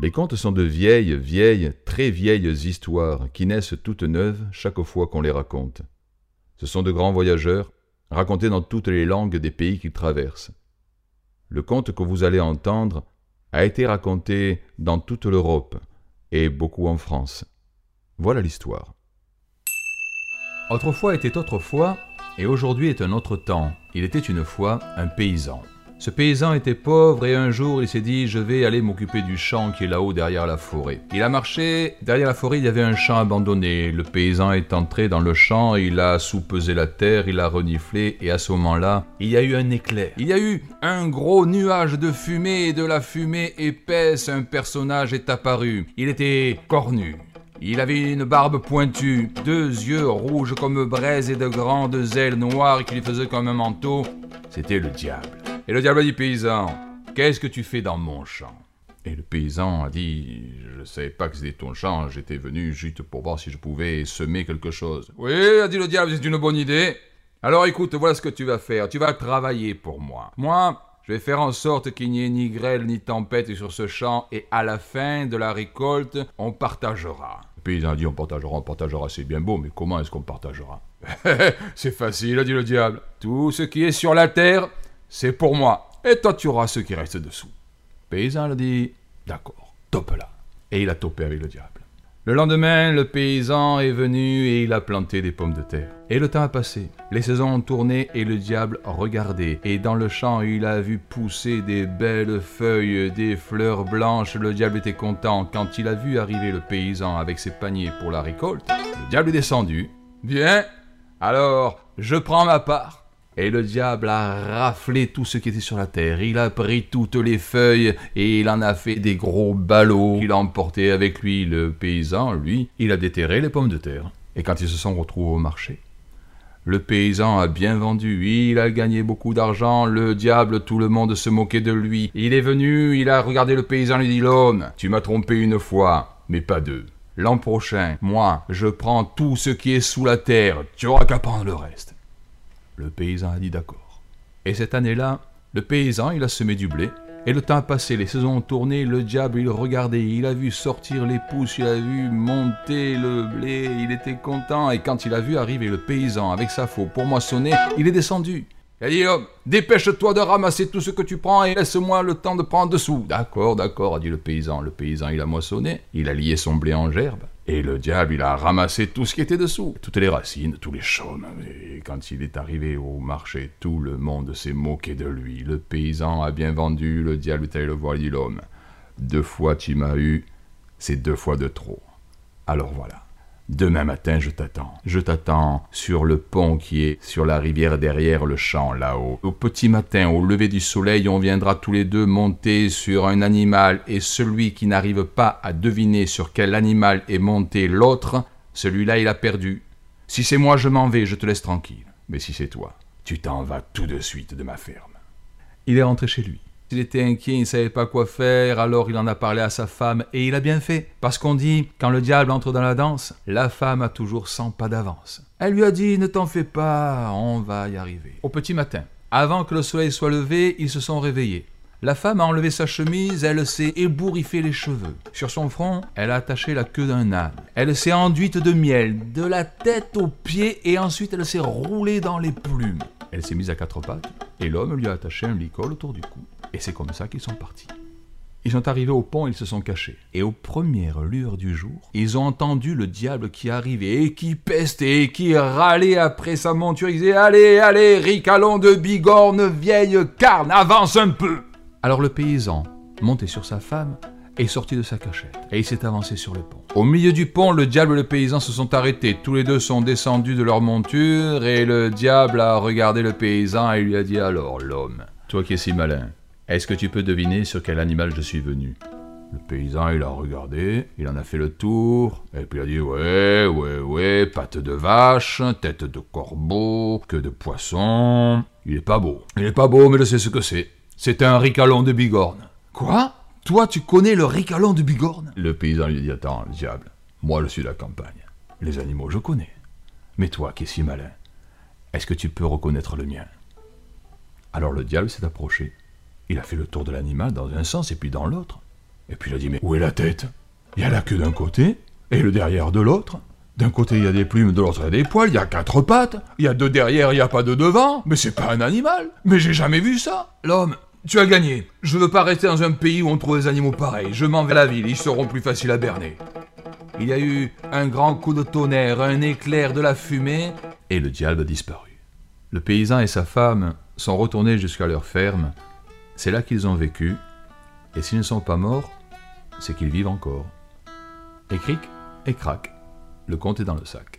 Les contes sont de vieilles, vieilles, très vieilles histoires qui naissent toutes neuves chaque fois qu'on les raconte. Ce sont de grands voyageurs, racontés dans toutes les langues des pays qu'ils traversent. Le conte que vous allez entendre a été raconté dans toute l'Europe et beaucoup en France. Voilà l'histoire. Autrefois était autrefois, et aujourd'hui est un autre temps. Il était une fois un paysan. Ce paysan était pauvre et un jour il s'est dit je vais aller m'occuper du champ qui est là-haut derrière la forêt. Il a marché, derrière la forêt il y avait un champ abandonné. Le paysan est entré dans le champ, il a soupesé la terre, il a reniflé et à ce moment-là il y a eu un éclair. Il y a eu un gros nuage de fumée et de la fumée épaisse un personnage est apparu. Il était cornu. Il avait une barbe pointue, deux yeux rouges comme braise et de grandes ailes noires qui lui faisaient comme un manteau. C'était le diable. Et le diable a dit Paysan, qu'est-ce que tu fais dans mon champ? Et le paysan a dit Je ne savais pas que c'était ton champ, j'étais venu juste pour voir si je pouvais semer quelque chose. Oui, a dit le diable, c'est une bonne idée. Alors écoute, voilà ce que tu vas faire. Tu vas travailler pour moi. Moi, je vais faire en sorte qu'il n'y ait ni grêle ni tempête sur ce champ et à la fin de la récolte, on partagera. Le paysan a dit on partagera, on partagera, c'est bien beau, mais comment est-ce qu'on partagera? C'est facile, a dit le diable. Tout ce qui est sur la terre, c'est pour moi. Et toi, tu auras ce qui reste dessous. Paysan a dit D'accord, tope là. Et il a topé avec le diable. Le lendemain, le paysan est venu et il a planté des pommes de terre. Et le temps a passé. Les saisons ont tourné et le diable regardait. Et dans le champ, il a vu pousser des belles feuilles, des fleurs blanches. Le diable était content quand il a vu arriver le paysan avec ses paniers pour la récolte. Le diable est descendu. Bien, alors je prends ma part. Et le diable a raflé tout ce qui était sur la terre. Il a pris toutes les feuilles et il en a fait des gros ballots qu'il a emportés avec lui. Le paysan, lui, il a déterré les pommes de terre. Et quand ils se sont retrouvés au marché, le paysan a bien vendu, il a gagné beaucoup d'argent, le diable, tout le monde se moquait de lui. Il est venu, il a regardé le paysan lui dit L'homme, tu m'as trompé une fois, mais pas deux. L'an prochain, moi, je prends tout ce qui est sous la terre, tu auras qu'à prendre le reste. Le paysan a dit d'accord. Et cette année-là, le paysan, il a semé du blé. Et le temps a passé, les saisons ont tourné, le diable, il regardait, il a vu sortir les pousses, il a vu monter le blé, il était content. Et quand il a vu arriver le paysan avec sa faux pour moissonner, il est descendu. Il a dit, oh, dépêche-toi de ramasser tout ce que tu prends et laisse-moi le temps de prendre dessous. D'accord, d'accord, a dit le paysan. Le paysan, il a moissonné, il a lié son blé en gerbe. Et le diable, il a ramassé tout ce qui était dessous, toutes les racines, tous les chaumes. Et quand il est arrivé au marché, tout le monde s'est moqué de lui. Le paysan a bien vendu, le diable est allé le voir, dit l'homme. Deux fois tu m'as eu, c'est deux fois de trop. Alors voilà. Demain matin, je t'attends. Je t'attends sur le pont qui est sur la rivière derrière le champ là-haut. Au petit matin, au lever du soleil, on viendra tous les deux monter sur un animal et celui qui n'arrive pas à deviner sur quel animal est monté l'autre, celui-là il a perdu. Si c'est moi, je m'en vais, je te laisse tranquille. Mais si c'est toi, tu t'en vas tout de suite de ma ferme. Il est rentré chez lui. Il était inquiet, il ne savait pas quoi faire, alors il en a parlé à sa femme, et il a bien fait, parce qu'on dit, quand le diable entre dans la danse, la femme a toujours 100 pas d'avance. Elle lui a dit, ne t'en fais pas, on va y arriver. Au petit matin, avant que le soleil soit levé, ils se sont réveillés. La femme a enlevé sa chemise, elle s'est ébouriffé les cheveux. Sur son front, elle a attaché la queue d'un âne. Elle s'est enduite de miel, de la tête aux pieds, et ensuite elle s'est roulée dans les plumes. Elle s'est mise à quatre pattes, et l'homme lui a attaché un licol autour du cou. Et c'est comme ça qu'ils sont partis. Ils sont arrivés au pont, ils se sont cachés. Et aux premières lueurs du jour, ils ont entendu le diable qui arrivait et qui pestait et qui râlait après sa monture. Il disait Allez, allez, ricalon de bigorne, vieille carne, avance un peu Alors le paysan, monté sur sa femme, est sorti de sa cachette et il s'est avancé sur le pont. Au milieu du pont, le diable et le paysan se sont arrêtés. Tous les deux sont descendus de leur monture et le diable a regardé le paysan et lui a dit Alors, l'homme, toi qui es si malin, est-ce que tu peux deviner sur quel animal je suis venu? Le paysan, il a regardé, il en a fait le tour, et puis il a dit Ouais, ouais, ouais, patte de vache, tête de corbeau, queue de poisson. Il est pas beau. Il est pas beau, mais je sais ce que c'est. C'est un ricalon de bigorne. Quoi? Toi, tu connais le ricalon de bigorne Le paysan lui dit Attends, le diable, moi je suis la campagne. Les animaux, je connais. Mais toi qui es si malin, est-ce que tu peux reconnaître le mien? Alors le diable s'est approché. Il a fait le tour de l'animal dans un sens et puis dans l'autre. Et puis il a dit Mais où est la tête? Il y a la queue d'un côté et le derrière de l'autre. D'un côté il y a des plumes, de l'autre il y a des poils, il y a quatre pattes, il y a deux derrière, il n'y a pas de devant. Mais c'est pas un animal Mais j'ai jamais vu ça L'homme, tu as gagné. Je veux pas rester dans un pays où on trouve des animaux pareils. Je m'en vais à la ville, ils seront plus faciles à berner. Il y a eu un grand coup de tonnerre, un éclair de la fumée, et le diable a disparu. Le paysan et sa femme sont retournés jusqu'à leur ferme. C'est là qu'ils ont vécu, et s'ils ne sont pas morts, c'est qu'ils vivent encore. Et cric et crac, le compte est dans le sac.